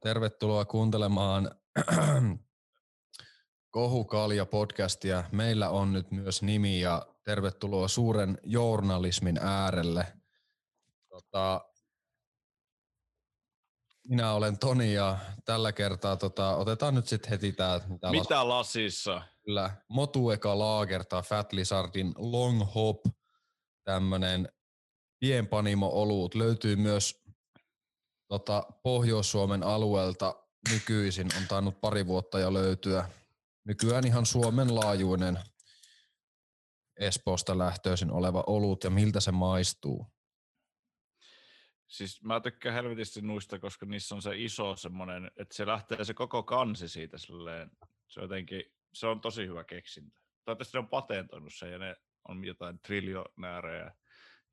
tervetuloa kuuntelemaan Kohukalja podcastia. Meillä on nyt myös nimi ja tervetuloa suuren journalismin äärelle. Tota, minä olen Toni ja tällä kertaa tota, otetaan nyt sitten heti tämä. Mitä, mitä lasissa? Kyllä, Motueka Lager tai Fat Lizardin Long Hop, tämmönen pienpanimo-olut. Löytyy myös tota, Pohjois-Suomen alueelta nykyisin, on tainnut pari vuotta jo löytyä. Nykyään ihan Suomen laajuinen Espoosta lähtöisin oleva olut ja miltä se maistuu? Siis mä tykkään helvetisti nuista, koska niissä on se iso semmoinen, että se lähtee se koko kansi siitä silleen, se on jotenkin, se on tosi hyvä keksintö. Toivottavasti ne on patentoinut sen ja ne on jotain triljonäärejä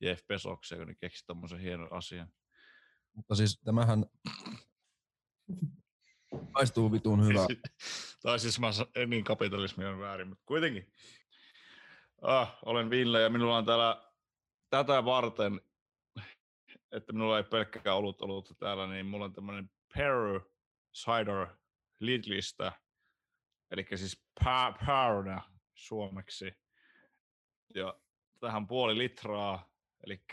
Jeff Bezoksia, kun ne keksi tommosen hienon asian. Mutta siis tämähän maistuu vitun hyvä. tai siis mä niin kapitalismi on väärin, mutta kuitenkin. Ah, olen Ville ja minulla on täällä tätä varten, että minulla ei pelkkää ollut ollut täällä, niin mulla on tämmöinen Peru Cider Lidlistä, eli siis Parna suomeksi. Ja tähän puoli litraa, eli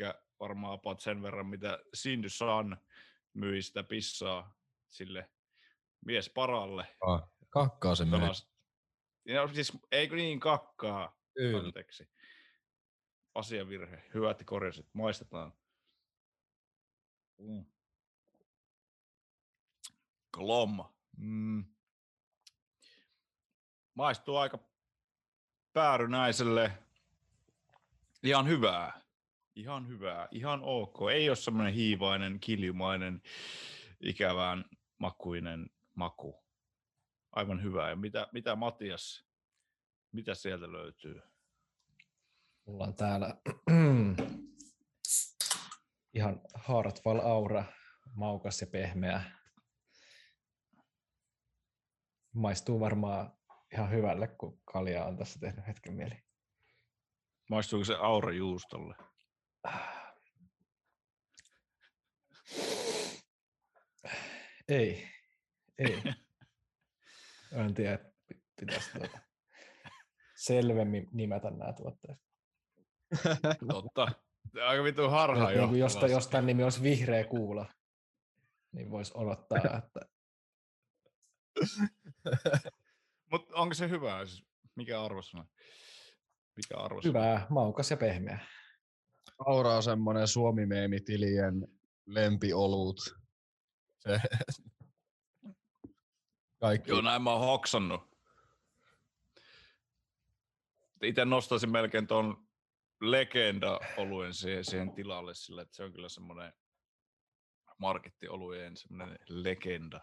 varmaan about sen verran, mitä Sindy Sun myi sitä pissaa sille mies paralle. Ah, kakkaa se meni. Ja siis eikö niin kakkaa? Kyllä. Anteeksi. Asiavirhe. Hyvä, että korjasit. Maistetaan. Mm. Klomma. Mm. Maistuu aika päärynäiselle ihan hyvää. Ihan hyvää, ihan ok. Ei ole semmoinen hiivainen, kiljumainen, ikävään makuinen maku. Aivan hyvää. Ja mitä, mitä Matias, mitä sieltä löytyy? Mulla on täällä ihan Hartwall Aura, maukas ja pehmeä. Maistuu varmaan ihan hyvälle, kun kalja on tässä tehnyt hetken mieli. Maistuuko se aura juustolle? Ei, ei. en tiedä, pitäisi tuota selvemmin nimetä nämä tuotteet. Totta. Aika vitu harhaa niin jos, jos tämän nimi olisi vihreä kuula, niin voisi odottaa, että... Mutta onko se hyvä? Siis mikä arvosana? Mikä arvosana? Hyvää, maukas ja pehmeä. Aura on semmoinen Suomi-meemitilien lempiolut. Se... Kaikki. Joo, näin mä oon hoksannut. Itse nostaisin melkein tuon legenda-oluen siihen, siihen tilalle sillä, että se on kyllä semmoinen markettiolujen semmoinen legenda.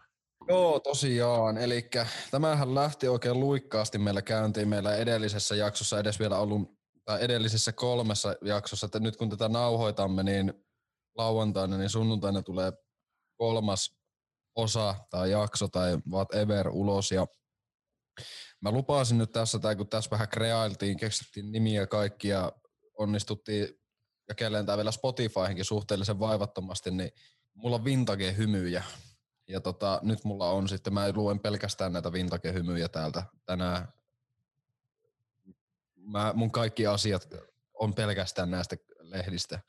Joo, tosiaan. Eli tämähän lähti oikein luikkaasti meillä käyntiin meillä edellisessä jaksossa edes vielä ollut tai edellisessä kolmessa jaksossa, että nyt kun tätä nauhoitamme, niin lauantaina, niin sunnuntaina tulee kolmas osa tai jakso tai whatever ulos. Ja mä lupasin nyt tässä, tai kun tässä vähän kreailtiin, keksittiin nimiä kaikki ja onnistuttiin ja tämä vielä Spotifyhinkin suhteellisen vaivattomasti, niin mulla on vintage-hymyjä. Ja tota, nyt mulla on sitten, mä luen pelkästään näitä vintage-hymyjä täältä tänään mä, mun kaikki asiat on pelkästään näistä lehdistä.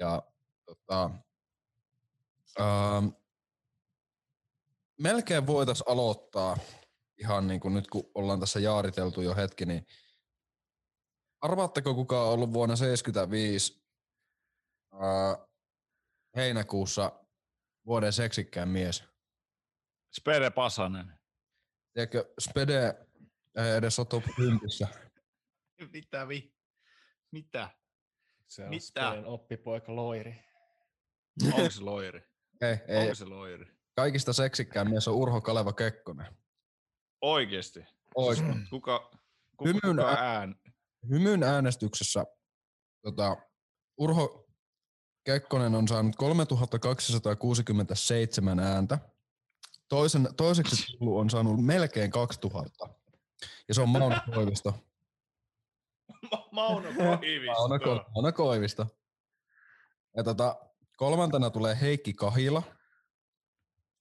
Ja tota, ähm, melkein voitaisiin aloittaa ihan niin kuin nyt kun ollaan tässä jaariteltu jo hetki, niin arvaatteko kuka on ollut vuonna 1975 äh, heinäkuussa vuoden seksikkään mies? Spede Pasanen. Tiedätkö, Spede ei edes ole top Mitä vi? Mitä? Se on Mitä? oppipoika Loiri. Onko se Loiri? Ei, ei. Onko se Loiri? Kaikista seksikkään mies on Urho Kaleva Kekkonen. Oikeesti? Oikeesti. Kuka, kuka, hymyn, kuka ään? Hymyn äänestyksessä tota, Urho Kekkonen on saanut 3267 ääntä. Toisen, toiseksi on saanut melkein 2000. Ja se on Mauno Koivisto. Mauno Koivisto. Mauno, Ko- Mauno Koivisto. Ja tota, kolmantena tulee Heikki Kahila.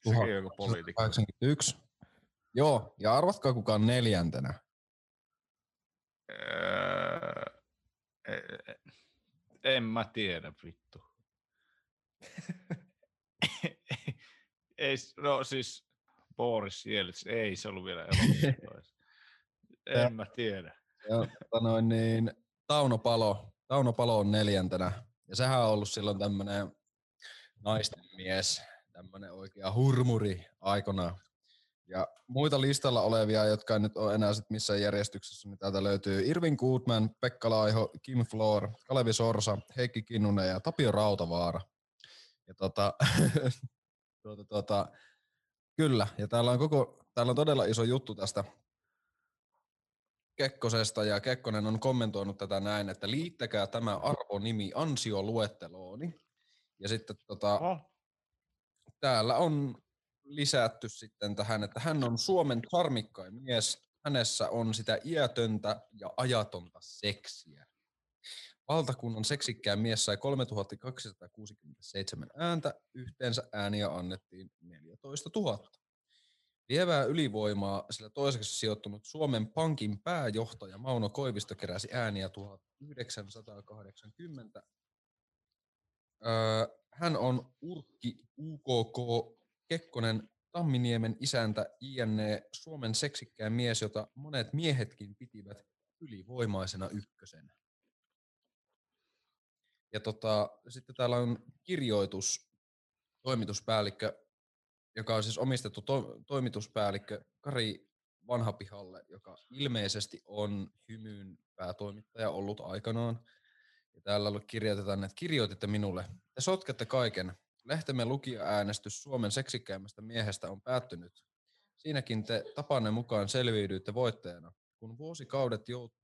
Sekin on joku poliitikko. 81. Joo, ja arvatkaa kuka on neljäntenä. Öö, e- e- en mä tiedä, vittu. ei, no siis Boris Jelits, ei se ollut vielä elossa. en mä tiedä. Ja, tota noin, niin, Tauno Palo. Tauno Palo on neljäntenä. Ja sehän on ollut silloin tämmönen naisten mies, tämmönen oikea hurmuri aikanaan. Ja muita listalla olevia, jotka ei nyt ole enää sit missään järjestyksessä, niin täältä löytyy Irvin Goodman, Pekka Laiho, Kim Floor, Kalevi Sorsa, Heikki Kinnunen ja Tapio Rautavaara. Ja tota, tuota, tuota, kyllä, ja täällä on, koko, täällä on todella iso juttu tästä Kekkosesta, ja Kekkonen on kommentoinut tätä näin, että liittäkää tämä arvonimi ansioluettelooni. Ja sitten tota, Oh. täällä on lisätty sitten tähän, että hän on Suomen charmikkain mies. Hänessä on sitä iätöntä ja ajatonta seksiä. Valtakunnan seksikkään mies sai 3267 ääntä, yhteensä ääniä annettiin 14 000. Lievää ylivoimaa, sillä toiseksi sijoittunut Suomen Pankin pääjohtaja Mauno Koivisto keräsi ääniä 1980. Öö, hän on Urkki UKK Kekkonen Tamminiemen isäntä INE Suomen seksikkään mies, jota monet miehetkin pitivät ylivoimaisena ykkösenä. Ja tota, sitten täällä on kirjoitus, toimituspäällikkö, joka on siis omistettu to- toimituspäällikkö Kari Vanhapihalle, joka ilmeisesti on hymyyn päätoimittaja ollut aikanaan. Ja täällä kirjoitetaan, että kirjoititte minulle, te sotkette kaiken. Lehtemme lukija-äänestys Suomen seksikkäimmästä miehestä on päättynyt. Siinäkin te tapanne mukaan selviydyitte voittajana. Kun, vuosikaudet jout-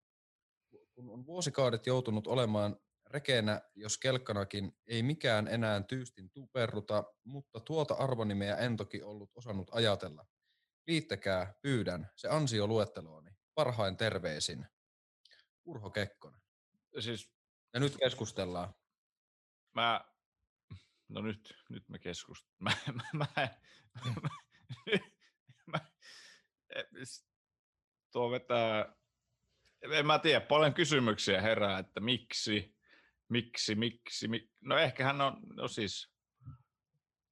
kun on vuosikaudet joutunut olemaan rekenä, jos kelkkanakin, ei mikään enää tyystin tuperruta, mutta tuota arvonimeä en toki ollut osannut ajatella. Liittäkää, pyydän, se ansioluettelooni. Parhain terveisin. Urho Kekkonen. Siis Ja nyt keskustellaan. mä, no nyt, nyt me keskust... Mä, mä, mä, mä, mä, s- tuo vetää, en mä tiedä, paljon kysymyksiä herää, että miksi, miksi, miksi, mik... no ehkä hän on, no siis,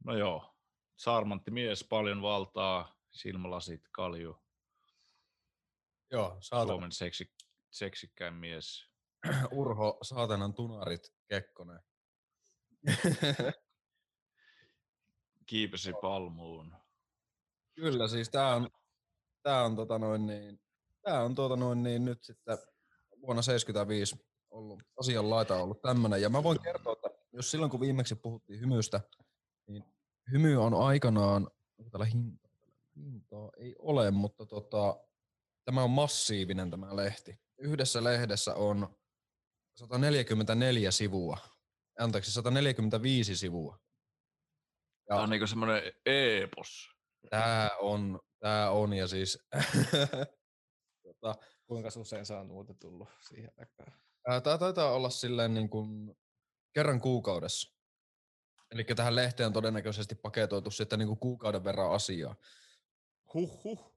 no joo, saarmantti mies, paljon valtaa, silmälasit, kalju, Joo, saatana. Suomen seksi, seksikkäin mies. Urho, saatanan tunarit, Kekkonen. Kiipesi palmuun. Kyllä, siis tää on, tää on, tota noin niin, tää on tota noin niin, nyt sitten vuonna 75 ollut, asian laita ollut tämmönen. Ja mä voin kertoa, että jos silloin kun viimeksi puhuttiin hymystä, niin hymy on aikanaan, onko täällä hintaa? Hintaa ei ole, mutta tota, tämä on massiivinen tämä lehti. Yhdessä lehdessä on 144 sivua. Anteeksi, 145 sivua. Ja Tämä on niinku semmoinen epos. Tää on, tää on ja siis tota, Kuinka usein sä on tullut siihen aikaan? Tää taitaa olla silleen niin kuin kerran kuukaudessa. Eli tähän lehteen on todennäköisesti paketoitu sitten niin kuin kuukauden verran asiaa. Huh huh.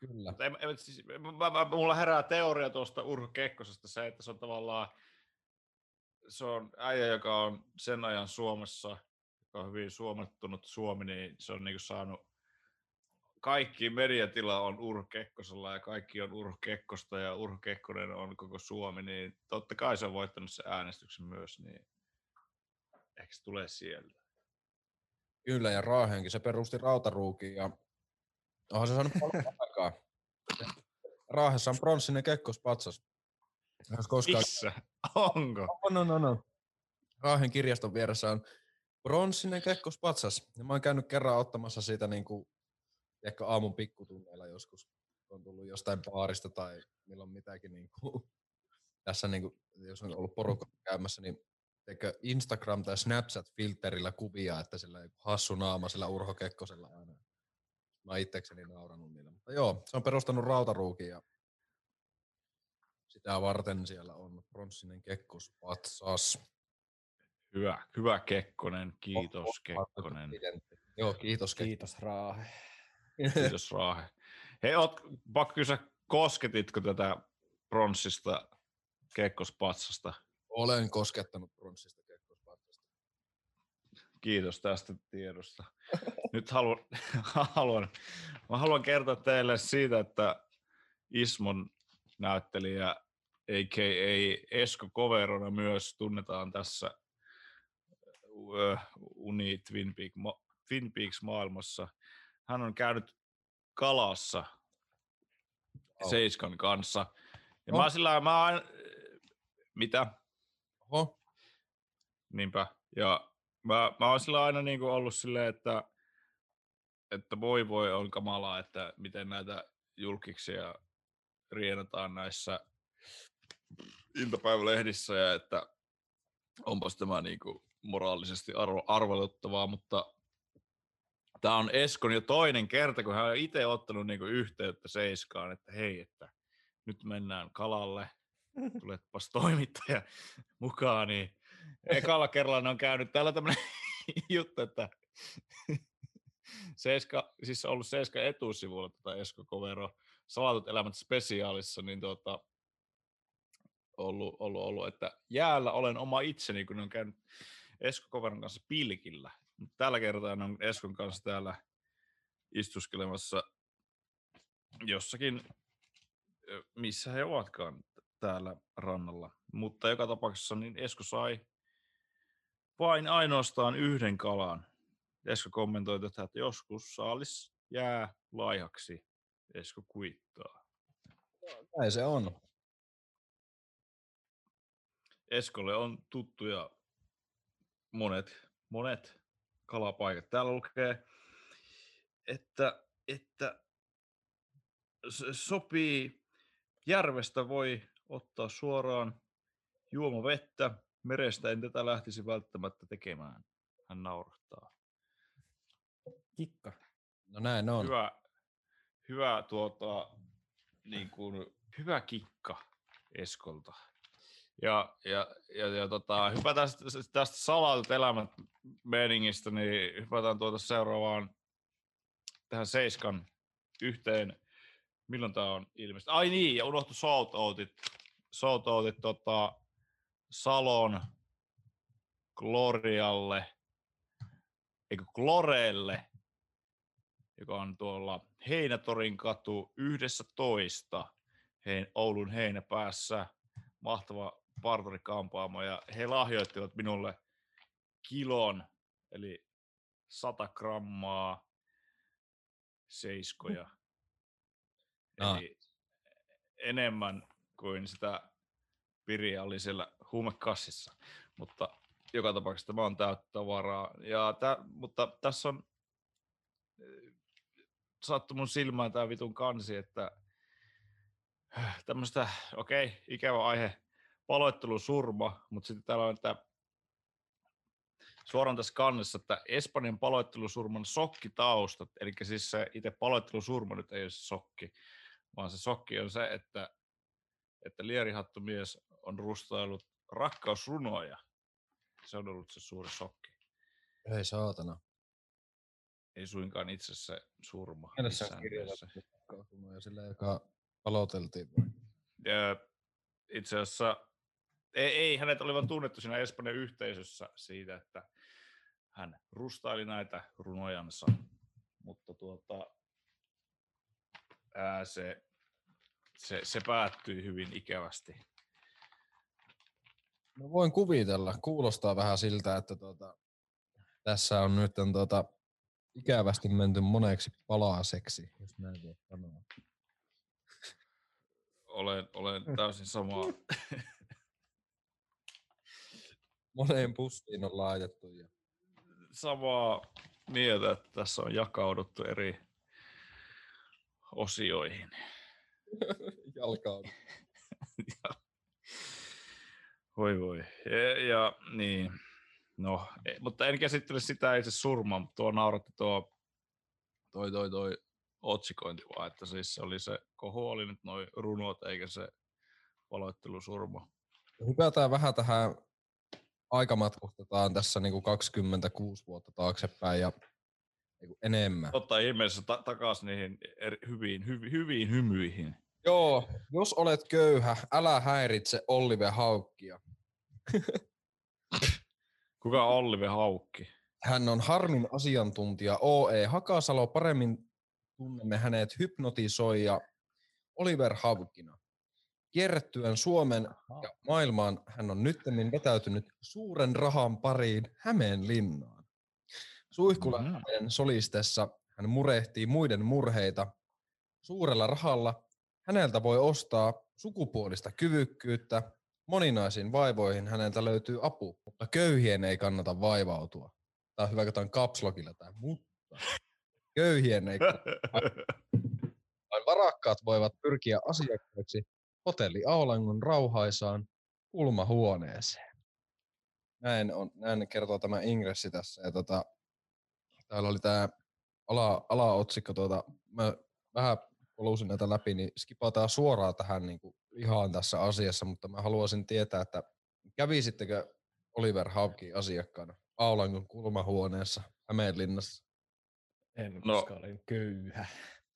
Kyllä. Mutta en- en- siis, mä, mä, mulla herää teoria tuosta Urho Kekkosesta se, että se on tavallaan se on äijä, joka on sen ajan Suomessa, joka on hyvin suomettunut Suomi, niin se on niinku saanut kaikki mediatila on Urho Kekkosella ja kaikki on Urho Kekkosta ja Urho Kekkonen on koko Suomi, niin totta kai se on voittanut sen äänestyksen myös, niin ehkä se tulee sieltä. Kyllä, ja Raahenkin. Se perusti Rautaruukiin ja onhan se saanut paljon aikaa. Raahessa on pronssinen kekkospatsas. Jos koskaan Missä? Onko? On, on, on, on. Raahen kirjaston vieressä on pronssinen kekkospatsas. Ja mä oon käynyt kerran ottamassa siitä niin kuin, ehkä aamun pikkutunneilla joskus. On tullut jostain baarista tai milloin mitäkin. Niin kuin, tässä niin kuin, jos on ollut porukka käymässä, niin teikö Instagram tai Snapchat-filterillä kuvia, että sillä on joku hassu naama sillä Urho Kekkosella aina. Mä oon itsekseni nauranut niillä. Mutta joo, se on perustanut Rautaruukin ja sitä varten siellä on pronssinen kekkospatsas. Hyvä, hyvä Kekkonen, kiitos Kekkonen. Joo, kiitos. Kiitos Raahe. Kiitos Raahe. Hei, oot, pakko kysyä, kosketitko tätä pronssista kekkospatsasta? Olen koskettanut pronssista kekkospatsasta. Kiitos tästä tiedosta. Nyt haluan, haluan, mä haluan kertoa teille siitä, että Ismon näyttelijä, a.k.a. Esko Koverona myös tunnetaan tässä Uni Twin, Peak, Twin Peaks maailmassa. Hän on käynyt kalassa oh. Seiskan kanssa. Ja oh. mä sillä mä aina, mitä? Oho. Niinpä. Ja mä, mä oon sillä aina niin kuin ollut silleen, että, että voi voi on kamalaa, että miten näitä julkiksia rienataan näissä iltapäivälehdissä ja että onpas tämä niin kuin moraalisesti arvo, arveluttavaa, mutta tämä on Eskon jo toinen kerta, kun hän on itse ottanut niin kuin yhteyttä Seiskaan, että hei, että nyt mennään kalalle, tuletpas toimittaja mukaan, niin ekalla kerralla on käynyt täällä tämmöinen juttu, että Seiska, siis on ollut Seiska etusivulla tätä Esko Kovero Salatut elämät spesiaalissa, niin tuota, ollut, ollut, ollut, että jäällä olen oma itseni, kun on käynyt Esko Koveron kanssa pilkillä. Mutta tällä kertaa on Eskon kanssa täällä istuskelemassa jossakin, missä he ovatkaan täällä rannalla. Mutta joka tapauksessa niin Esko sai vain ainoastaan yhden kalan. Esko kommentoi tätä, että joskus saalis jää laihaksi. Esko kuittaa. Näin se on. Eskolle on tuttuja monet, monet kalapaikat. Täällä lukee, että, että sopii, järvestä voi ottaa suoraan juomavettä, merestä en tätä lähtisi välttämättä tekemään. Hän naurahtaa. Kikka. No näin on. Hyvä, hyvä, tuota, niin kuin, hyvä kikka Eskolta. Ja, ja, ja, ja tota, hypätään tästä salatut elämät meningistä, niin hypätään tuota seuraavaan tähän Seiskan yhteen. Milloin tämä on ilmeisesti? Ai niin, ja unohtu shoutoutit. Shoutoutit tota, Salon Glorialle, eikö Glorelle, joka on tuolla Heinätorin katu yhdessä toista Hein, Oulun heinäpäässä. Mahtava parturikampaamo ja he lahjoittivat minulle kilon, eli 100 grammaa seiskoja. No. Eli enemmän kuin sitä piriä oli siellä huumekassissa. Mutta joka tapauksessa tämä on täyttä tavaraa. Ja tä, mutta tässä on sattu mun silmään tämä vitun kansi, että tämmöistä, okei, okay, ikävä aihe, paloittelusurma, mutta sitten täällä on, että suoraan tässä kannessa, että Espanjan paloittelusurman sokkitaustat, eli siis se itse paloittelusurma nyt ei ole se sokki, vaan se sokki on se, että, että lierihattumies on rustaillut rakkausrunoja. Se on ollut se suuri sokki. Ei saatana ei suinkaan itse se surma. Hänessä on kirjoitettu ja sillä, joka aloiteltiin. Ja itse asiassa ei, ei, hänet oli vain tunnettu siinä Espanjan yhteisössä siitä, että hän rustaili näitä runojansa, mutta tuota, ää, se, se, se päättyi hyvin ikävästi. No voin kuvitella, kuulostaa vähän siltä, että tuota, tässä on nyt tuota, ikävästi menty moneksi palaseksi, jos näin voi sanoa. Olen, olen täysin samaa. Moneen pussiin on laitettu. Ja... Samaa mieltä, että tässä on jakauduttu eri osioihin. Jalkaan. voi voi. Ja, ja niin, No, e, mutta en käsittele sitä itse surmaa, mutta tuo nauratti tuo toi, toi, toi otsikointi vaan, että siis se oli se kohu oli nyt noin runot eikä se valoittelusurma. Hypätään vähän tähän aikamatkustetaan tässä niin kuin 26 vuotta taaksepäin ja Eiku enemmän. Totta ihmeessä ta- takas niihin eri, hyviin, hyvi, hyviin hymyihin. Joo, jos olet köyhä, älä häiritse Ollive Haukkia. Kuka on Ollive Haukki? Hän on harmin asiantuntija OE Hakasalo, paremmin tunnemme hänet hypnotisoija Oliver Haukina. Kierrettyään Suomen ja maailmaan hän on nyttemmin vetäytynyt suuren rahan pariin Hämeenlinnaan. Suihkulähteen solistessa hän murehtii muiden murheita. Suurella rahalla häneltä voi ostaa sukupuolista kyvykkyyttä, moninaisiin vaivoihin häneltä löytyy apu, mutta köyhien ei kannata vaivautua. Tämä on hyvä, kun kapslokilla tämä, mutta köyhien ei vain varakkaat voivat pyrkiä asiakkaiksi hotelli Aulangon rauhaisaan kulmahuoneeseen. Näin, on, näin kertoo tämä ingressi tässä. Ja tota, täällä oli tämä ala, alaotsikko, tuota, mä vähän polusin näitä läpi, niin skipataan suoraan tähän niin kuin ihan tässä asiassa, mutta mä haluaisin tietää, että kävisittekö Oliver Haukin asiakkaana Aulangon kulmahuoneessa Hämeenlinnassa? En, No. koska olin köyhä.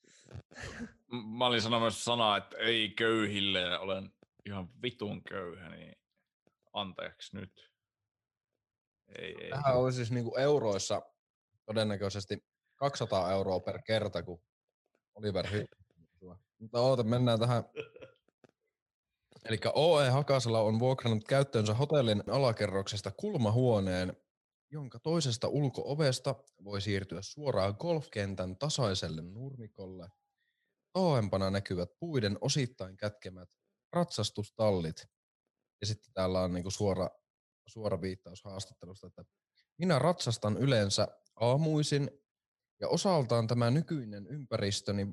Mä olin sanomassa sanaa, että ei köyhille ja olen ihan vitun köyhä, niin anteeksi nyt. Ei, ei. Tähän olisi siis niin kuin euroissa todennäköisesti 200 euroa per kerta, kun Oliver Hy- Mutta oota, mennään tähän. Eli OE Hakasala on vuokrannut käyttöönsä hotellin alakerroksesta kulmahuoneen, jonka toisesta ulkoovesta voi siirtyä suoraan golfkentän tasaiselle nurmikolle. Tauempana näkyvät puiden osittain kätkemät ratsastustallit. Ja sitten täällä on niinku suora, suora viittaus haastattelusta, että minä ratsastan yleensä aamuisin ja osaltaan tämä nykyinen ympäristöni,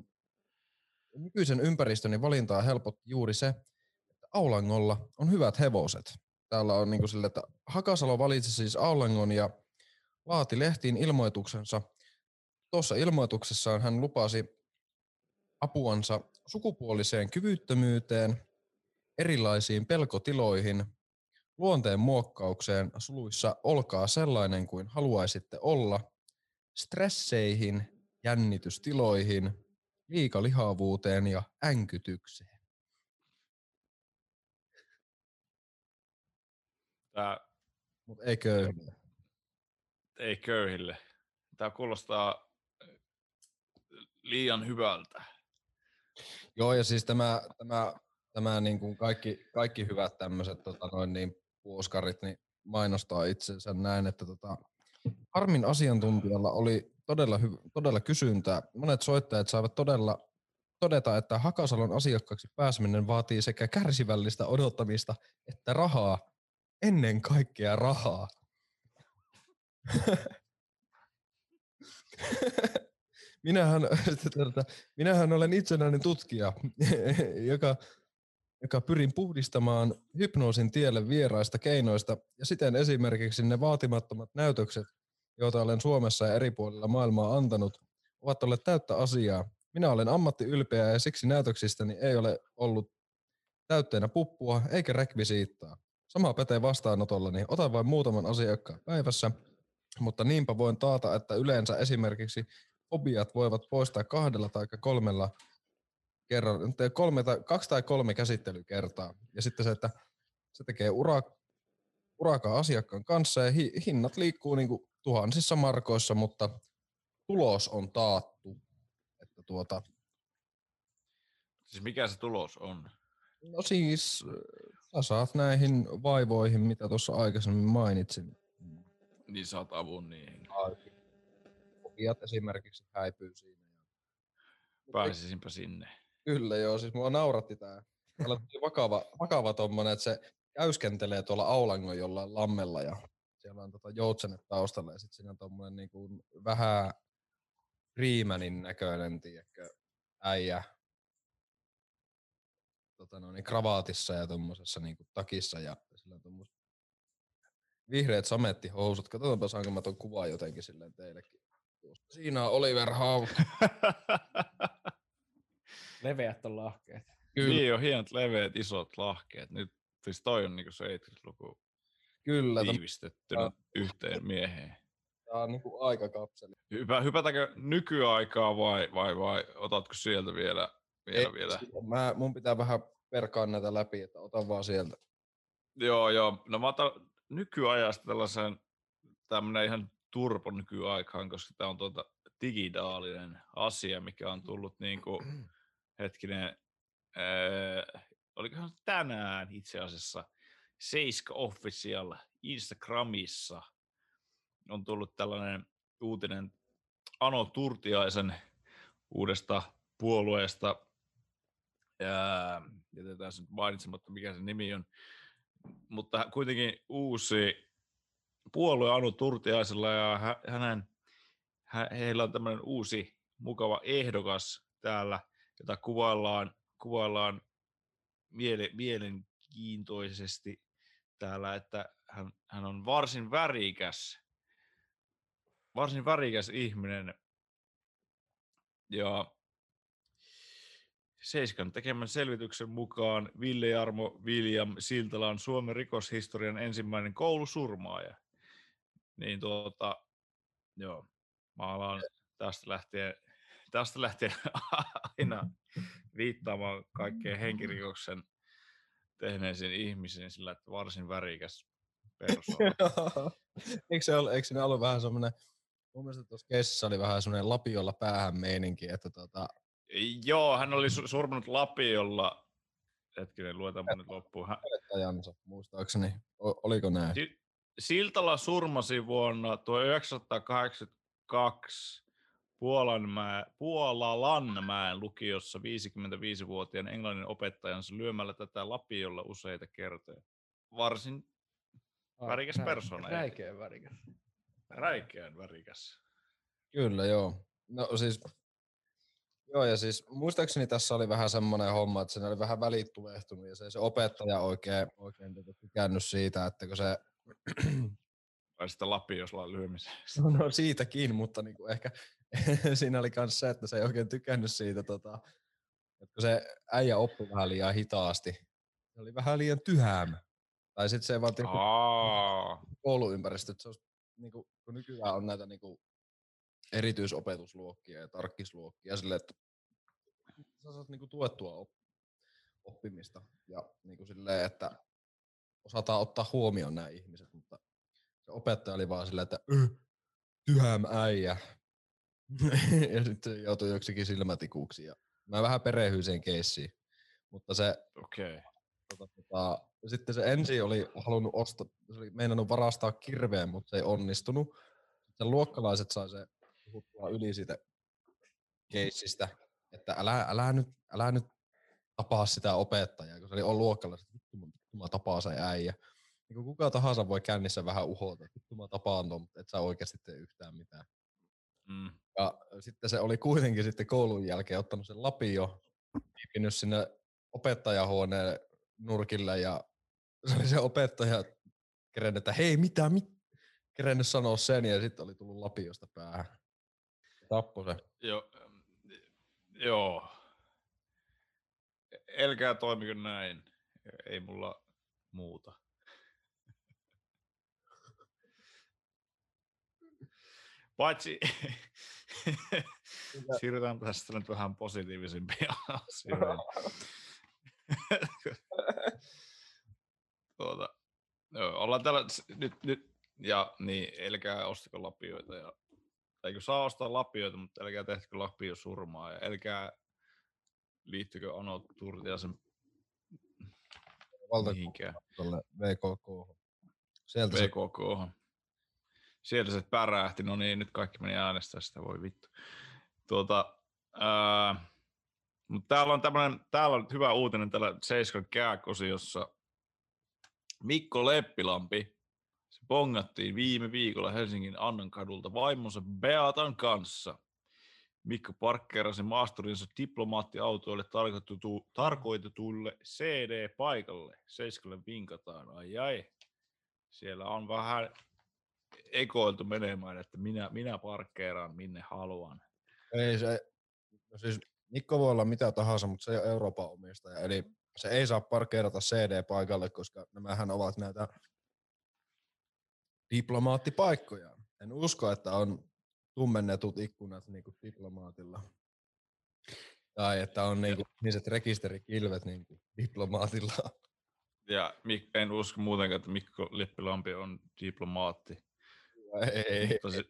nykyisen ympäristöni valintaa helpotti juuri se, että Aulangolla on hyvät hevoset. Täällä on niin sille, että Hakasalo valitsi siis Aulangon ja laati lehtiin ilmoituksensa. Tuossa ilmoituksessaan hän lupasi apuansa sukupuoliseen kyvyttömyyteen, erilaisiin pelkotiloihin, luonteen muokkaukseen suluissa olkaa sellainen kuin haluaisitte olla, stresseihin, jännitystiloihin, liikalihavuuteen ja änkytykseen. Tää Mutta ei köyhille. ei köyhille. Tää kuulostaa liian hyvältä. Joo, ja siis tämä, tämä, tämä niin kuin kaikki, kaikki hyvät tämmöiset tota noin niin, puoskarit niin mainostaa itsensä näin, että tota, Harmin asiantuntijalla oli todella, hy- todella kysyntää. Monet soittajat saivat todella todeta, että Hakasalon asiakkaaksi pääseminen vaatii sekä kärsivällistä odottamista että rahaa. Ennen kaikkea rahaa. minähän, minähän olen itsenäinen tutkija, joka, joka pyrin puhdistamaan hypnoosin tielle vieraista keinoista ja siten esimerkiksi ne vaatimattomat näytökset, joita olen Suomessa ja eri puolilla maailmaa antanut, ovat olleet täyttä asiaa. Minä olen ammattiylpeä ja siksi näytöksistäni ei ole ollut täytteenä puppua eikä rekvisiittaa. Sama pätee vastaanotollani. Otan vain muutaman asiakkaan päivässä, mutta niinpä voin taata, että yleensä esimerkiksi fobiat voivat poistaa kahdella tai kolmella kerran, te- kolme tai, kaksi tai kolme käsittelykertaa. Ja sitten se, että se tekee ura, urakaa asiakkaan kanssa ja hi, hinnat liikkuu niinku tuhansissa markoissa, mutta tulos on taattu. Että tuota, Siis mikä se tulos on? no siis sä saat näihin vaivoihin, mitä tuossa aikaisemmin mainitsin. Niin saat avun niihin. Fobiat esimerkiksi häipyy siinä. Pääsisinpä sinne. Kyllä joo, siis mua nauratti tää. Täällä tosi vakava, vakava tommonen, että se käyskentelee tuolla Aulangon jollain lammella ja siellä on tota joutsenet taustalla ja sitten siinä on tommonen niinku vähän Freemanin näköinen, tiedätkö, äijä tota no, niin kravaatissa ja tuommoisessa niinku takissa ja sillä on vihreät samettihousut. Katsotaanpa saanko mä ton kuvan jotenkin silleen teillekin. Tuosta. Siinä on Oliver Hauk. Leveät on lahkeet. Kyllä, Niin on hienot, leveät, isot lahkeet. Nyt siis toi on niinku 70-luku kyllä. Tämä tiivistettynä yhteen mieheen. Tää on niinku aikakapseli. Hypä, hypätäkö nykyaikaa vai, vai, vai otatko sieltä vielä? vielä, Ei, vielä? Mä, mun pitää vähän perkaa näitä läpi, että otan vaan sieltä. Joo, joo. No mä otan nykyajasta tällaisen tämmönen ihan turpo nykyaikaan, koska tämä on tuota digitaalinen asia, mikä on tullut niin kuin, hetkinen, ää, olikohan tänään itse asiassa Seiska Official Instagramissa on tullut tällainen uutinen Ano Turtiaisen uudesta puolueesta. Ja jätetään se nyt mainitsematta, mikä se nimi on. Mutta kuitenkin uusi puolue Anu Turtiaisella ja hä- hänen, hä- heillä on tämmöinen uusi mukava ehdokas täällä, jota kuvaillaan, kuvaillaan miele, mielenkiintoisesti täällä, että hän, hän on varsin värikäs, varsin värikäs ihminen. Ja Seiskan tekemän selvityksen mukaan Ville Jarmo William Siltala on Suomen rikoshistorian ensimmäinen koulusurmaaja. Niin tuota, joo, mä alan tästä lähtien, tästä lähtien aina viittaamaan kaikkeen henkirikoksen tehneisiin ihmisiin sillä, että varsin värikäs persoona. eikö, se ollut, eikö siinä ollut vähän semmoinen, mun mielestä tuossa keississä oli vähän semmoinen lapiolla päähän meininki, että tota, Joo, hän oli su- surmanut Lapiolla, hetkinen, luetaanpa nyt loppuun. Hän, muistaakseni. O, oliko näin? Si- Siltala surmasi vuonna 1982 Puolanmäe, Puolalanmäen lukiossa 55-vuotiaan englannin opettajansa lyömällä tätä lapiolla useita kertoja. Varsin Värikäs persona, ei? Räikeä värikäs. räikeän värikäs. Kyllä, joo. No siis, joo ja siis muistaakseni tässä oli vähän semmoinen homma, että siinä oli vähän välit tulehtunut ja se, se opettaja oikein, oikein tota tykännyt siitä, että kun se, Tai sitten lapiolla lyömiseen. no, no siitäkin, mutta niinku ehkä siinä oli myös se, että se ei oikein tykännyt siitä, tota, että kun se äijä oppi vähän liian hitaasti, se oli vähän liian tyhäämä. Tai sitten se ei vaan tiedä, Aa, kouluympäristö, se olisi, niin kuin, kun nykyään on näitä niin kuin, erityisopetusluokkia ja tarkkisluokkia silleen, että sä saat niin kuin, tuettua op- oppimista ja niin kuin, silleen, että osataan ottaa huomioon nämä ihmiset, mutta se opettaja oli vaan silleen, että "Ö, tyhäm äijä. ja sitten se joutui joksikin silmätikuksi ja mä vähän perehyin sen keissiin. Mutta se. Okay. tota, tota, sitten se ensin oli halunnut ostaa, se oli meinannut varastaa kirveen, mutta se ei onnistunut. Sitten luokkalaiset sai se puhuttua yli siitä keissistä, että älä, älä, nyt, älä nyt tapaa sitä opettajaa, kun se oli on luokkalaiset, mä- tapaan se äijä. Niin kuka tahansa voi kännissä vähän uhota, että mä tapaan ton, mutta et sä oikeasti tee yhtään mitään. Mm. Ja sitten se oli kuitenkin sitten koulun jälkeen ottanut sen lapio, viipinnyt sinne opettajahuoneen nurkille ja se oli se opettaja kerennyt, että hei mitä, mit? kerennyt sanoa sen ja sitten oli tullut lapiosta päähän. Tappo se. Jo, joo. Elkää toimiko näin. Ei mulla muuta. Paitsi siirrytään tästä nyt vähän positiivisempiin asioihin. tuota, joo, ollaan täällä nyt, nyt ja niin, älkää ostako lapioita ja eikö saa ostaa lapioita, mutta älkää tehtäkö lapio surmaa ja älkää liittykö Ano Turtiasen mihinkään Valtakunnalle VKK. Sieltä se VKK. Sieltä se pärähti, no niin, nyt kaikki meni äänestää sitä, voi vittu. Tuota, ää, mutta täällä on tämmönen, täällä on hyvä uutinen täällä Seiskan kääkosiossa. Mikko Leppilampi, se bongattiin viime viikolla Helsingin Annankadulta vaimonsa Beatan kanssa. Mikko parkkeerasi maasturinsa diplomaattiautoille tarkoitetu, tarkoitetulle CD-paikalle. Seiskalle vinkataan, ai ai. Siellä on vähän ekoiltu menemään, että minä, minä parkkeeraan minne haluan. ei se, no siis Mikko voi olla mitä tahansa, mutta se ei ole Euroopan omistaja. Eli se ei saa parkeerata CD-paikalle, koska nämähän ovat näitä diplomaattipaikkoja. En usko, että on tummennetut ikkunat niin kuin diplomaatilla. Tai että on niin kuin, niiset rekisterikilvet niin kuin diplomaatilla. Ja Mik- en usko muutenkaan, että Mikko Lippilampi on diplomaatti. Ei. Mutta, se,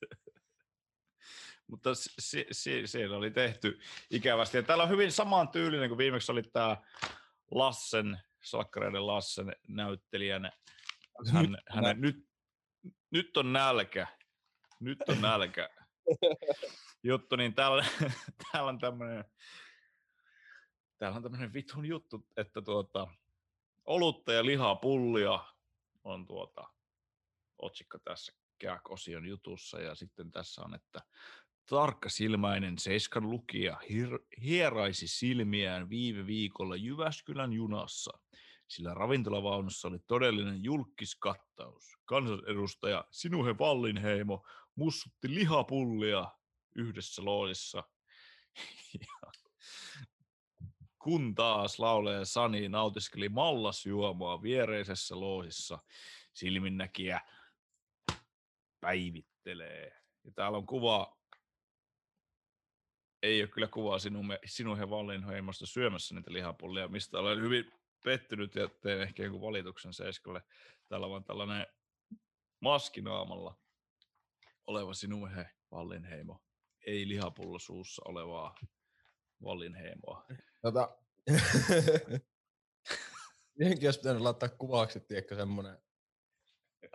mutta se, se, siellä oli tehty ikävästi. Ja täällä on hyvin saman tyylinen kuin viimeksi oli tämä Lassen, Sakkareiden Lassen näyttelijänä. Hän, Nyt hänen, nyt, nyt on nälkä. Nyt on nälkä. Juttu, niin täällä, täällä on tämmöinen täällä on tämmöinen vitun juttu, että tuota, olutta ja lihapullia on tuota, otsikko tässä Kääk-osion jutussa ja sitten tässä on, että tarkkasilmäinen Seiskan lukija hir- hieraisi silmiään viime viikolla Jyväskylän junassa, sillä ravintolavaunussa oli todellinen julkiskattaus. Kansanedustaja Sinuhe Vallinheimo mussutti lihapullia yhdessä loodissa. Kun taas laulee Sani nautiskeli mallasjuomaa viereisessä loosissa, silminnäkijä päivittelee. Ja täällä on kuva, ei ole kyllä kuvaa sinun, sinun ja Vallinheimosta syömässä niitä lihapullia, mistä olen hyvin pettynyt ja teen ehkä jonkun valituksen Seiskalle. Täällä on tällainen maskinaamalla oleva sinun he Vallinheimo, ei lihapullo suussa olevaa Vallinheimoa. Tota, Mihinkin olisi pitänyt laittaa kuvaksi, tiedätkö, semmonen,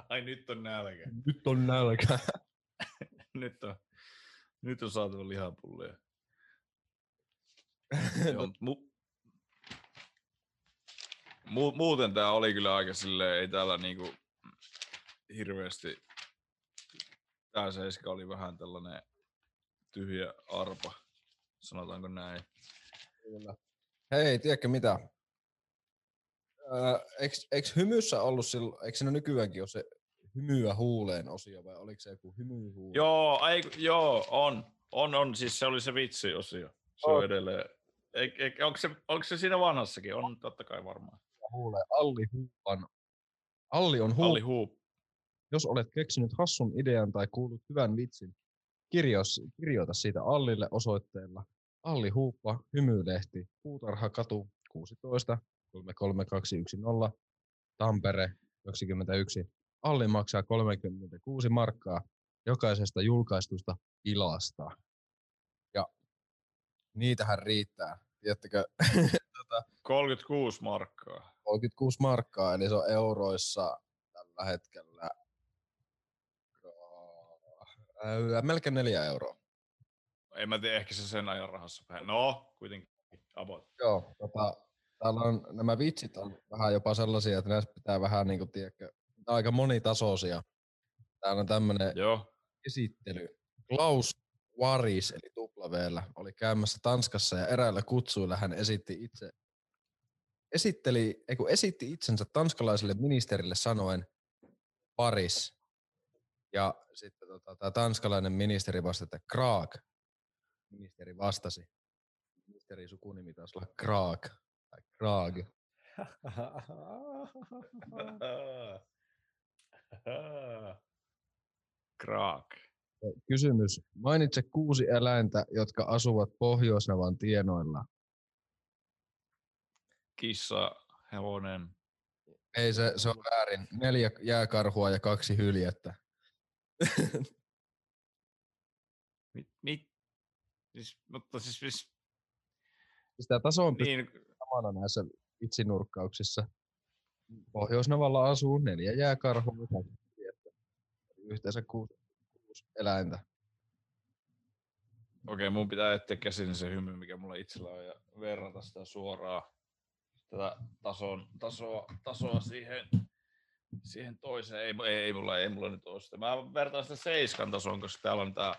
Ai nyt on nälkä. nyt on nälkä. nyt on, nyt on saatava lihapullia. Joo, mu, mu, muuten tää oli kyllä aika silleen, ei täällä niinku hirveästi, tää seiska oli vähän tällainen tyhjä arpa, sanotaanko näin. Kyllä. Hei, tiedätkö mitä? Öö, eikö, eikö hymyssä ollut silloin, eikö siinä nykyäänkin ole se hymyä huuleen osio vai oliko se joku hymy huuleen? Joo, ei, joo, on, on, on, siis se oli se vitsi-osio. Se on On. edelleen. Ei, ei, onko, se, onko se siinä vanhassakin? On totta kai varmaan. huuleen. Alli Huupan. Alli on Alli huupa. Huup. Jos olet keksinyt hassun idean tai kuullut hyvän vitsin, kirjois, kirjoita siitä Allille osoitteella Alli Huuppa, Hymylehti, Puutarhakatu 16 33210, Tampere 21. Alli maksaa 36 markkaa jokaisesta julkaistusta ilasta. Ja niitähän riittää. Tiedättekö, 36 markkaa. 36 markkaa, eli se on euroissa tällä hetkellä äh, melkein neljä euroa. En mä tiedä, ehkä se sen ajan rahassa vähän. No, kuitenkin. About. Joo, tota, täällä on, nämä vitsit on vähän jopa sellaisia, että näissä pitää vähän niin kuin, tiedätkö, aika monitasoisia. Täällä on tämmöinen esittely. Klaus Waris, eli tuplaveellä, oli käymässä Tanskassa ja eräillä kutsuilla hän esitti itse esitteli, esitti itsensä tanskalaiselle ministerille sanoen Paris. Ja sitten tota, tämä tanskalainen ministeri vastasi, että Kraak. Ministeri vastasi. Ministeri sukunimi taisi olla Kraak. Tai Kraag. Kraak. Kysymys. Mainitse kuusi eläintä, jotka asuvat Pohjoisnavan tienoilla. Kissa, hevonen. Ei se, se on väärin. Neljä jääkarhua ja kaksi hyljettä. Mit, mit? Siis, mutta siis, siis Sitä taso on niin, samana näissä vitsinurkkauksissa. Pohjoisnavalla asuu neljä jääkarhua Yhteensä kuusi, kuusi eläintä. okei, mun pitää etsiä käsin se hymy, mikä mulla itsellä on, ja verrata sitä suoraan, tätä tason, tasoa, tasoa siihen, siihen toiseen. Ei, ei, ei, mulla, ei mulla nyt ole sitä. Mä vertaan sitä seiskan tasoon, koska täällä on tää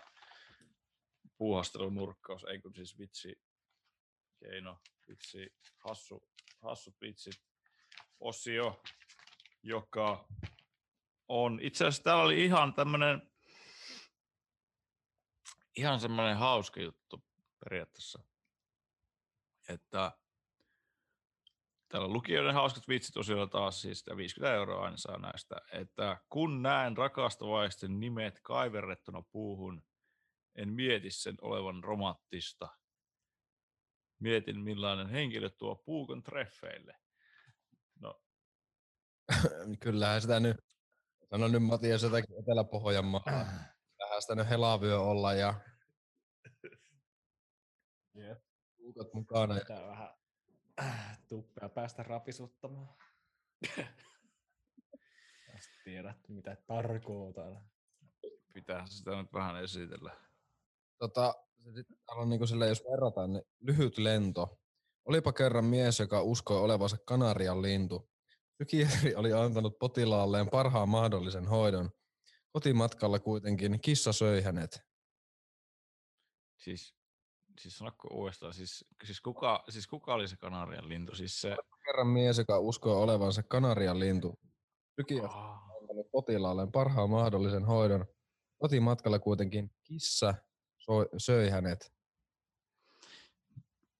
puuhastelunurkkaus, ei kun siis vitsi, keino, vitsi, hassu, hassut vitsit, osio, joka on, itse asiassa täällä oli ihan tämmönen, ihan semmoinen hauska juttu periaatteessa, että Täällä on lukijoiden hauskat vitsit osiolla taas siis ja 50 euroa aina saa näistä. Että kun näen rakastavaisten nimet kaiverrettuna puuhun, en mieti sen olevan romanttista. Mietin millainen henkilö tuo puukon treffeille. No, Kyllähän sitä nyt, sano nyt Matias jotakin Etelä-Pohjanmaalla. Tähän sitä nyt helavyö olla ja Jep. puukot mukana. Ja Pitää vähän tuppea päästä rapisuttamaan. Tästä tiedät, mitä tarkoitan. pitää sitä nyt vähän esitellä. tota, on niinku silleen, jos verrataan, niin lyhyt lento. Olipa kerran mies, joka uskoi olevansa Kanarian lintu. Psykiatri oli antanut potilaalleen parhaan mahdollisen hoidon. Kotimatkalla kuitenkin kissa söi hänet. Siis, siis sanokko uudestaan, siis, siis, kuka, siis kuka oli se Kanarian lintu? Siis se... Kerran mies, joka uskoi olevansa Kanarian lintu. Psykiatri Oh, oli antanut potilaalleen parhaan mahdollisen hoidon. Kotimatkalla kuitenkin kissa soi, söi hänet.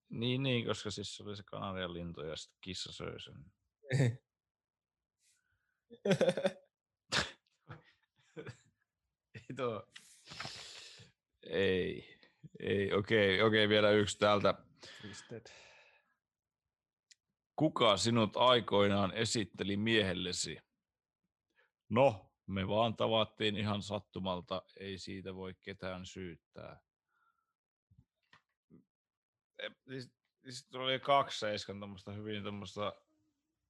niin, niin, koska siis se oli se Kanarian lintu ja sitten kissa söi sen. Ei tuo... Ei, ei, okei, okei, vielä yksi täältä. Twisted. Kuka sinut aikoinaan esitteli miehellesi? No, me vaan tavattiin ihan sattumalta, ei siitä voi ketään syyttää. E, Siis, siis tuolla oli kaksi seiskan tuommoista hyvin tuommoista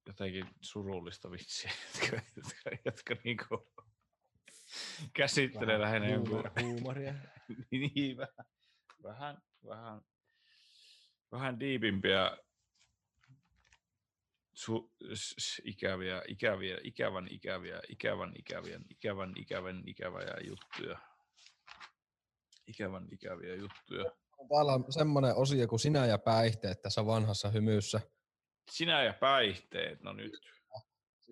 jotenkin surullista vitsiä, jotka, jotka, jotka niinku käsittelee lähinnä jonkun huumor- huumoria. niin, vähän, vähän, vähän, vähän diipimpiä su, s, s, ikäviä, ikäviä, ikävän ikäviä, ikävän ikävien, ikävän ikävän ikäviä juttuja. Ikävän ikäviä juttuja. Täällä on semmoinen osio kuin sinä ja päihteet tässä vanhassa hymyssä. Sinä ja päihteet, no nyt,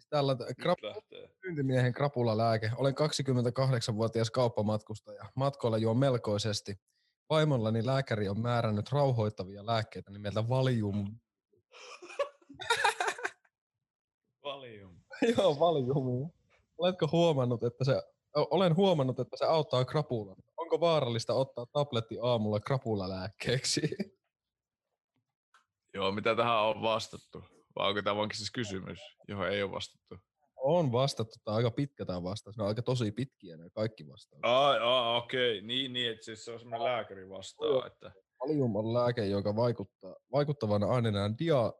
Siis täällä krap-. Myyntimiehen krapulalääke. Olen 28-vuotias kauppamatkustaja. Matkoilla juo melkoisesti. Vaimollani lääkäri on määrännyt rauhoittavia lääkkeitä nimeltä Valium. Valium. Joo, Valium. Oletko huomannut, että se, olen huomannut, että se auttaa krapulan. Onko vaarallista ottaa tabletti aamulla krapulalääkkeeksi? Joo, mitä tähän on vastattu? Vai onko tämä siis kysymys, johon ei ole vastattu? On vastattu, tai aika pitkä tämä vastaus. Ne on aika tosi pitkiä ne kaikki vastaukset. Ai, ai okei, niin, niin, että siis se on semmoinen lääkäri vastaa, että Valium on lääke, joka vaikuttaa, vaikuttavana aineena on dia,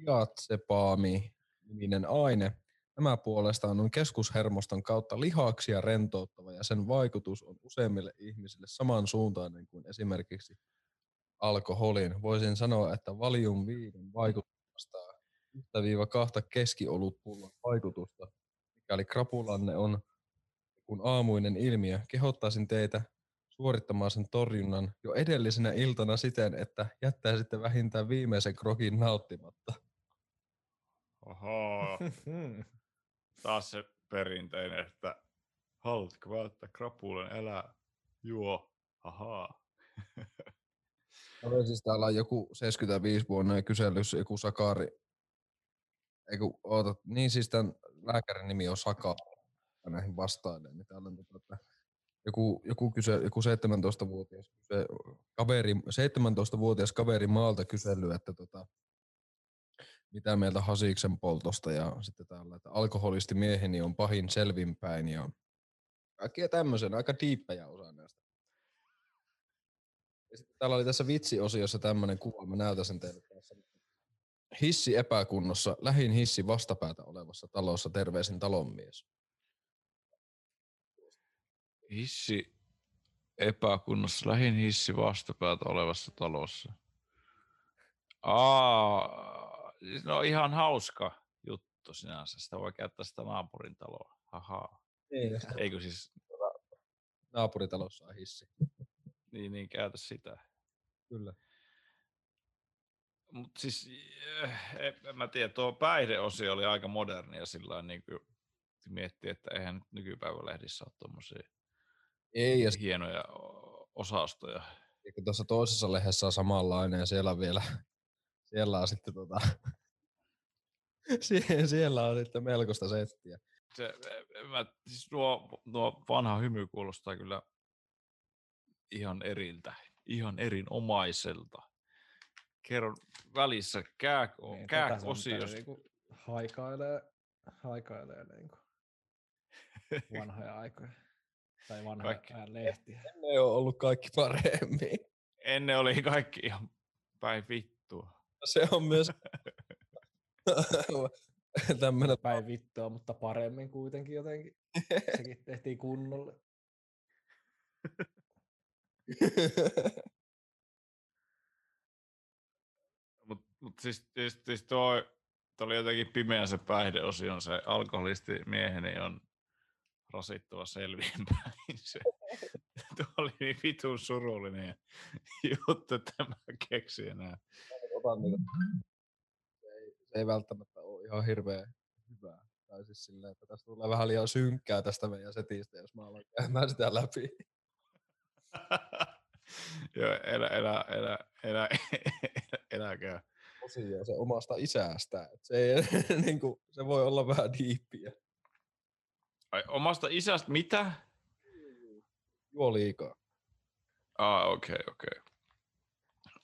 diatsepaami-niminen aine. Tämä puolestaan on keskushermoston kautta lihaksia rentouttava ja sen vaikutus on useimmille ihmisille samansuuntainen kuin esimerkiksi alkoholin. Voisin sanoa, että Valium 5 vaikutus 1-2 keskiolutpullon vaikutusta. Mikäli krapulanne on kun aamuinen ilmiö, kehottaisin teitä suorittamaan sen torjunnan jo edellisenä iltana siten, että jättäisitte vähintään viimeisen krokin nauttimatta. Oho, taas se perinteinen, että haluatko välttää krapulan, älä juo, ahaa. Oli siis täällä on joku 75 vuonna kyselyssä joku Sakari. Eiku, oota, niin siis tämän lääkärin nimi on Saka näihin vastailen. Niin täällä on tota, että joku, joku, kyse, joku 17-vuotias, kyse, kaveri, 17-vuotias kaveri maalta kysely, että tota, mitä mieltä Hasiksen poltosta ja sitten täällä, että alkoholisti mieheni on pahin selvinpäin ja kaikkia tämmöisen, aika diippejä osa näistä. Ja sitten täällä oli tässä vitsiosiossa tämmöinen kuva, mä näytän sen teille tässä. Hissi epäkunnossa, lähin hissi vastapäätä olevassa talossa, terveisin talonmies. Hissi epäkunnossa, lähin hissi vastapäätä olevassa talossa. Aa, no ihan hauska juttu sinänsä. Sitä voi käyttää sitä naapurin taloa. Ahaa. Niin, Eikö siis, naapuritalossa on hissi. niin, niin käytä sitä. Kyllä. Mutta siis, eh, en mä tiedä, tuo päihdeosio oli aika modernia sillä niin kuin miettii, että eihän nyt nykypäivälehdissä ole tuommoisia Ei, ja hienoja osastoja. sitten tuossa toisessa lehdessä on samanlainen ja siellä on vielä, siellä on sitten tota, Sie- siellä on sitten melkoista settiä. Se, mä, siis nuo, nuo vanha hymy kuulostaa kyllä ihan eriltä, ihan erinomaiselta. Kerron välissä kääk, Niin, Niinku haikailee, haikailee niinku vanhoja aikoja. Tai vanhoja Kaikki. lehtiä. Ne on ollut kaikki paremmin. Ennen oli kaikki ihan päin vittua. Se on myös tämmönen Päin vittua, mutta paremmin kuitenkin jotenkin. Sekin tehtiin kunnolla. Mutta mut siis, siis, siis toi, toi oli jotenkin pimeä se päihdeosio, se alkoholisti mieheni on rasittava selviinpäin. Se, tuo oli niin vitun surullinen juttu, että mä keksin enää. otan niitä. Se ei, se ei välttämättä ole ihan hirveän hyvää. Tai siis silleen, että tästä tulee vähän liian synkkää tästä meidän setistä, jos mä alan käymään sitä läpi. Joo, elä, elä, elä, elä, elä, eläkää. Osio se omasta isästä. Et se, ei, niin kuin, se voi olla vähän diippiä. Ai, omasta isästä mitä? Juo liikaa. Ah, okei, okay, okei.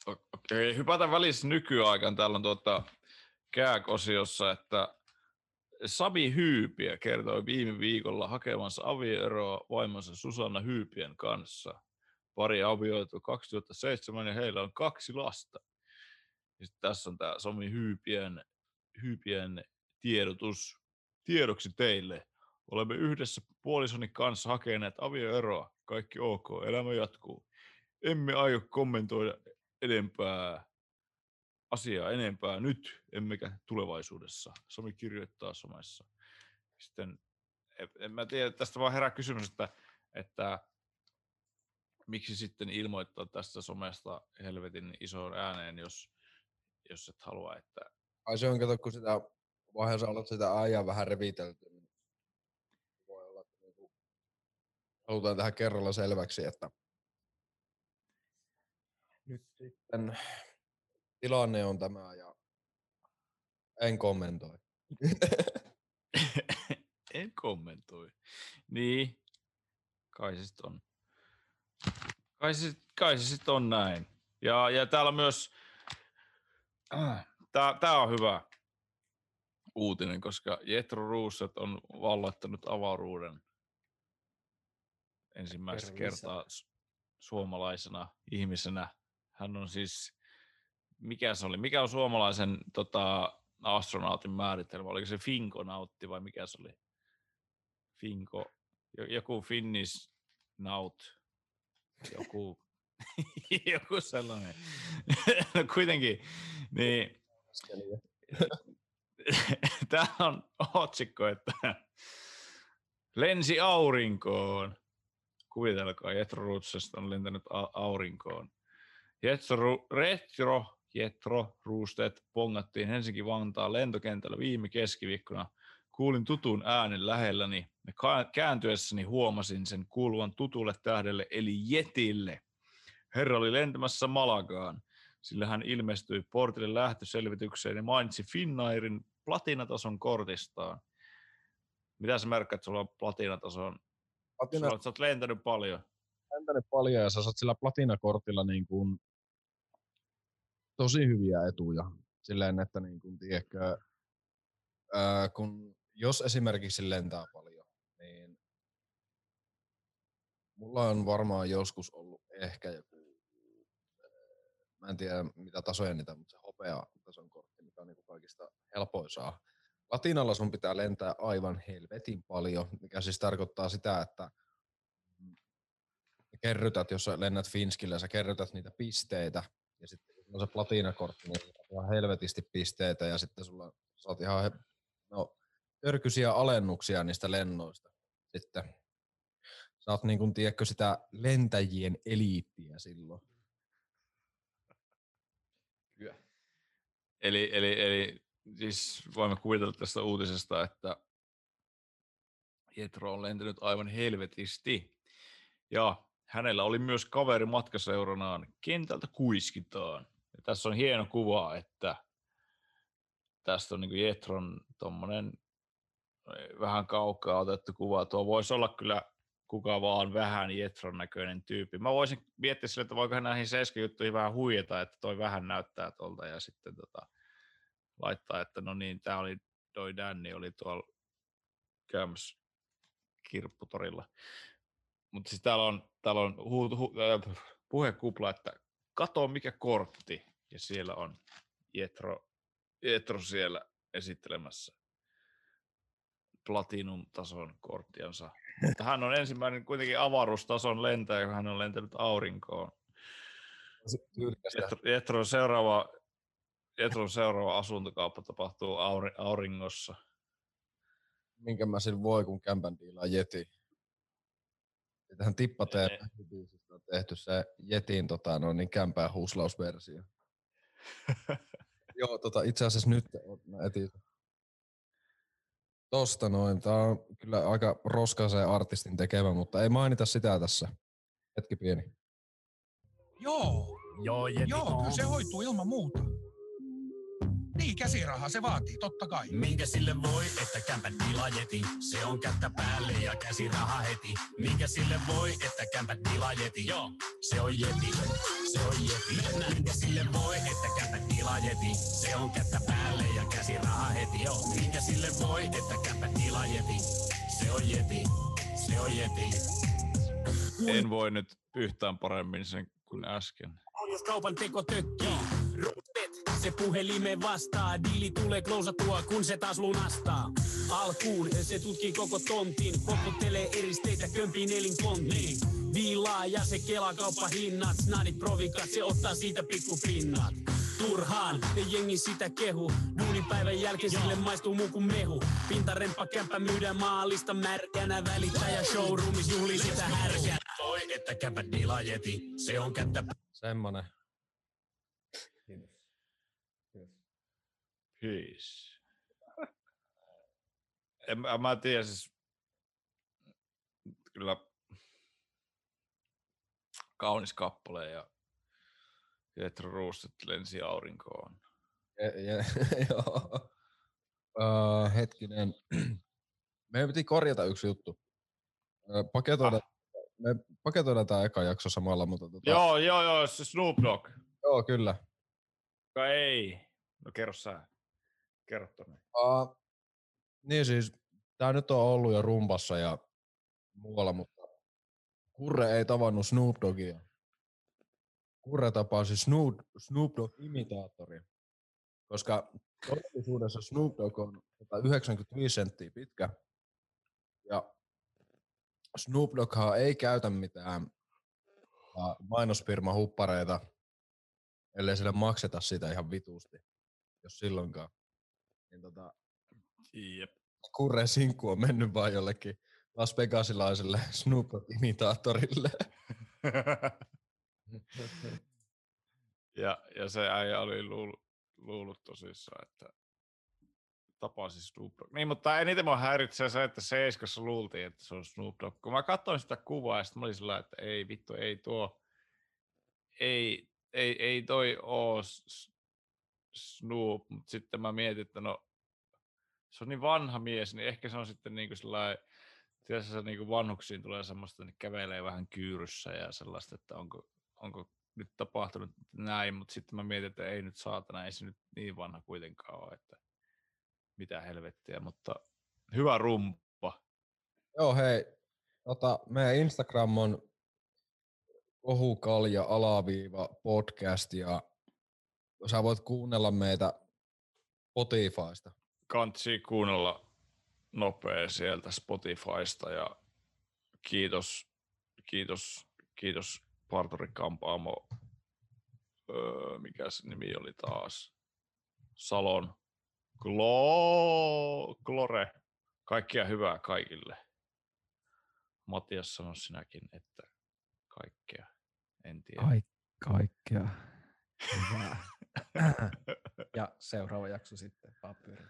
Okay. Okay, hypätään välissä nykyaikaan. Täällä on tuota kääkosiossa, että Sami Hyypiä kertoi viime viikolla hakevansa avioeroa vaimonsa Susanna Hyypien kanssa. Pari avioitu 2007 ja heillä on kaksi lasta. Sitten tässä on tämä Sami Hyypien, Hyypien tiedotus. Tiedoksi teille. Olemme yhdessä puolisoni kanssa hakeneet avioeroa. Kaikki ok, elämä jatkuu. Emme aio kommentoida enempää asiaa enempää nyt, emmekä tulevaisuudessa. Sami kirjoittaa somessa. Sitten, en, en mä tiedä, tästä vaan herää kysymys, että, että miksi sitten ilmoittaa tästä somesta helvetin isoon ääneen, jos, jos et halua, että Ai se on, kato, kun sitä vaiheessa olla sitä ajaa vähän revitelty, niin voi olla, että niinku halutaan tähän kerralla selväksi, että nyt sitten tilanne on tämä ja en kommentoi. en kommentoi. Niin, kai se sitten on. Kai se, kai se sitten on näin. Ja, ja täällä myös, tää, tää on hyvä uutinen, koska Jetro Roosset on valloittanut avaruuden ensimmäistä Kerro lisää. kertaa su- suomalaisena ihmisenä. Hän on siis, mikä se oli, mikä on suomalaisen tota, astronautin määritelmä, oliko se finkonautti vai mikä se oli? Finko, jo- joku Finnish naut, joku, joku sellainen. no kuitenkin, niin tämä on otsikko, että lensi aurinkoon. Kuvitelkaa, Jetro Rutsesta on lentänyt a- aurinkoon. Jetro, retro, Jetro Roostet pongattiin Helsinki-Vantaan lentokentällä viime keskiviikkona. Kuulin tutun äänen lähelläni ja kääntyessäni huomasin sen kuuluvan tutulle tähdelle eli Jetille. Herra oli lentämässä Malagaan, sillä hän ilmestyi portille lähtöselvitykseen ja mainitsi Finnairin platinatason kortistaan. Mitä sä merkkaat, että sulla on platinatason? Platina, Sulla, sä oot lentänyt paljon. lentänyt paljon ja sä saat sillä platinakortilla niin kuin tosi hyviä etuja. Silleen, että niin kuin, tiedätkö, ää, kun, jos esimerkiksi lentää paljon, niin mulla on varmaan joskus ollut ehkä joku, mä en tiedä mitä tasoja niitä, mutta se hopea tason kortti, mikä on niin kuin kaikista helpoin saa. Latinalla sun pitää lentää aivan helvetin paljon, mikä siis tarkoittaa sitä, että mm, kerrytät, jos sä lennät Finskillä, sä kerrytät niitä pisteitä, ja sitten kun on se platinakortti, niin ihan helvetisti pisteitä, ja sitten sulla saat ihan he, no, törkyisiä alennuksia niistä lennoista. Sitten sä oot niin kuin, tiedätkö, sitä lentäjien eliittiä silloin. Eli, eli, eli siis voimme kuvitella tästä uutisesta, että Jetro on lentänyt aivan helvetisti. Ja hänellä oli myös kaveri matkaseuranaan. Kentältä kuiskitaan. Ja tässä on hieno kuva, että tästä on niin Jetron tommonen eh, vähän kaukaa otettu kuva. Tuo voisi olla kyllä kuka vaan vähän Jetron näköinen tyyppi. Mä voisin miettiä sille, että voiko näihin seiskajuttuihin vähän huijata, että toi vähän näyttää tuolta ja sitten tota, laittaa, että no niin, tää oli, toi Danny oli tuolla Köms kirpputorilla. Mutta siis täällä on, täällä on hu, hu, äh, puhekupla, että kato mikä kortti, ja siellä on Jetro, Jetro siellä esittelemässä platinum-tason korttiansa. Mutta hän on ensimmäinen kuitenkin avaruustason lentäjä, kun hän on lentänyt aurinkoon. Jetro, Jetron seuraava, Jetron seuraava asuntokauppa tapahtuu auri, auringossa. Minkä mä sillä voi, kun kämpän diilaa Jeti. Tähän tippateen on tehty se Jetin tota, no, niin kämpää huuslausversio. Joo, tota, itse asiassa nyt mä etin tosta noin. Tää on kyllä aika roskaisen artistin tekemä, mutta ei mainita sitä tässä. Hetki pieni. Joo, Joo, Jeti. joo, kyllä se hoituu ilman muuta. Niin, käsirahaa se vaatii, totta kai. Minkä sille voi, että kämpät tilaa jeti? Se on kättä päälle ja käsiraha heti. Minkä sille voi, että kämpät tilaa jeti? Joo, se on jeti. Se on jeti. Minkä sille voi, että kämpät tilaa jeti? Se on kättä päälle ja käsiraha heti. Joo, minkä sille voi, että kämpät tilaa jeti? Se on jeti. Se on jeti. En voi nyt yhtään paremmin sen kuin äsken. Jos kaupan teko tökkii, Se puhelimeen vastaa. Diili tulee klousatua, kun se taas lunastaa. Alkuun se tutkii koko tontin, koputtelee eristeitä kömpiin elinkonttiin. Viilaa ja se kelakauppa hinnat, snadit provikat, se ottaa siitä pikkupinnat. Turhaan, ne jengi sitä kehu. Duunipäivän jälkeen sille maistuu muu kuin mehu. Pintaremppa kämppä myydään maalista märkänä. Välittäjä showroomis juhlii sitä härkää. Voi, että kämpä dilaa jeti, se on kättä Semmonen. Kiitos. Kiitos. Peace. En, mä- mä tiedä siis, kyllä kaunis kappale ja Jetro Roostet lensi aurinkoon. Ja, ja, joo. Uh, hetkinen. Meidän piti korjata yksi juttu. Ö, Paketoida, me paketoidaan tämä eka jakso samalla, mutta tota, Joo, joo, joo, se Snoop Dogg. joo, kyllä. Ka ei. No kerro sä. Kerro tonne. Uh, niin siis, tää nyt on ollut jo rumpassa ja muualla, mutta Kurre ei tavannut Snoop Doggia. Kurre tapasi Snoop, Snoop Dogg-imitaattori, koska todellisuudessa Snoop Dogg on 95 senttiä pitkä ja Snoop Dogghan ei käytä mitään mainosfirma huppareita, ellei sille makseta sitä ihan vitusti, jos silloinkaan. Niin tota, Jep. Kurren sinkku on mennyt vaan jollekin Las Vegasilaiselle Snoop Dogg-imitaattorille. ja, ja se äijä oli luullut, luullut tosissaan, että tapasi Snoop Dogg. Niin, mutta eniten mua häiritsee se, että Seiskassa luultiin, että se on Snoop Dogg. Kun mä katsoin sitä kuvaa, ja sitten mä olin sillä, että ei vittu, ei tuo, ei, ei, ei toi oo Snoop, mutta sitten mä mietin, että no se on niin vanha mies, niin ehkä se on sitten niin kuin sellainen, se niin kuin vanhuksiin tulee semmoista, ne kävelee vähän kyyryssä ja sellaista, että onko, onko nyt tapahtunut näin, mutta sitten mä mietin, että ei nyt saatana, ei se nyt niin vanha kuitenkaan ole, että mitä helvettiä, mutta hyvä rumppa. Joo, hei. Tota, meidän Instagram on kohukalja alaviiva podcast ja sä voit kuunnella meitä Spotifysta. Kantsi kuunnella nopea sieltä Spotifysta ja kiitos, kiitos, kiitos Parturi Kampaamo, öö, mikä se nimi oli taas, Salon, Glo, Glore, kaikkia hyvää kaikille. Matias sanoi sinäkin, että kaikkea, en tiedä. Kaik, kaikkea. Hyvä. ja seuraava jakso sitten papyri.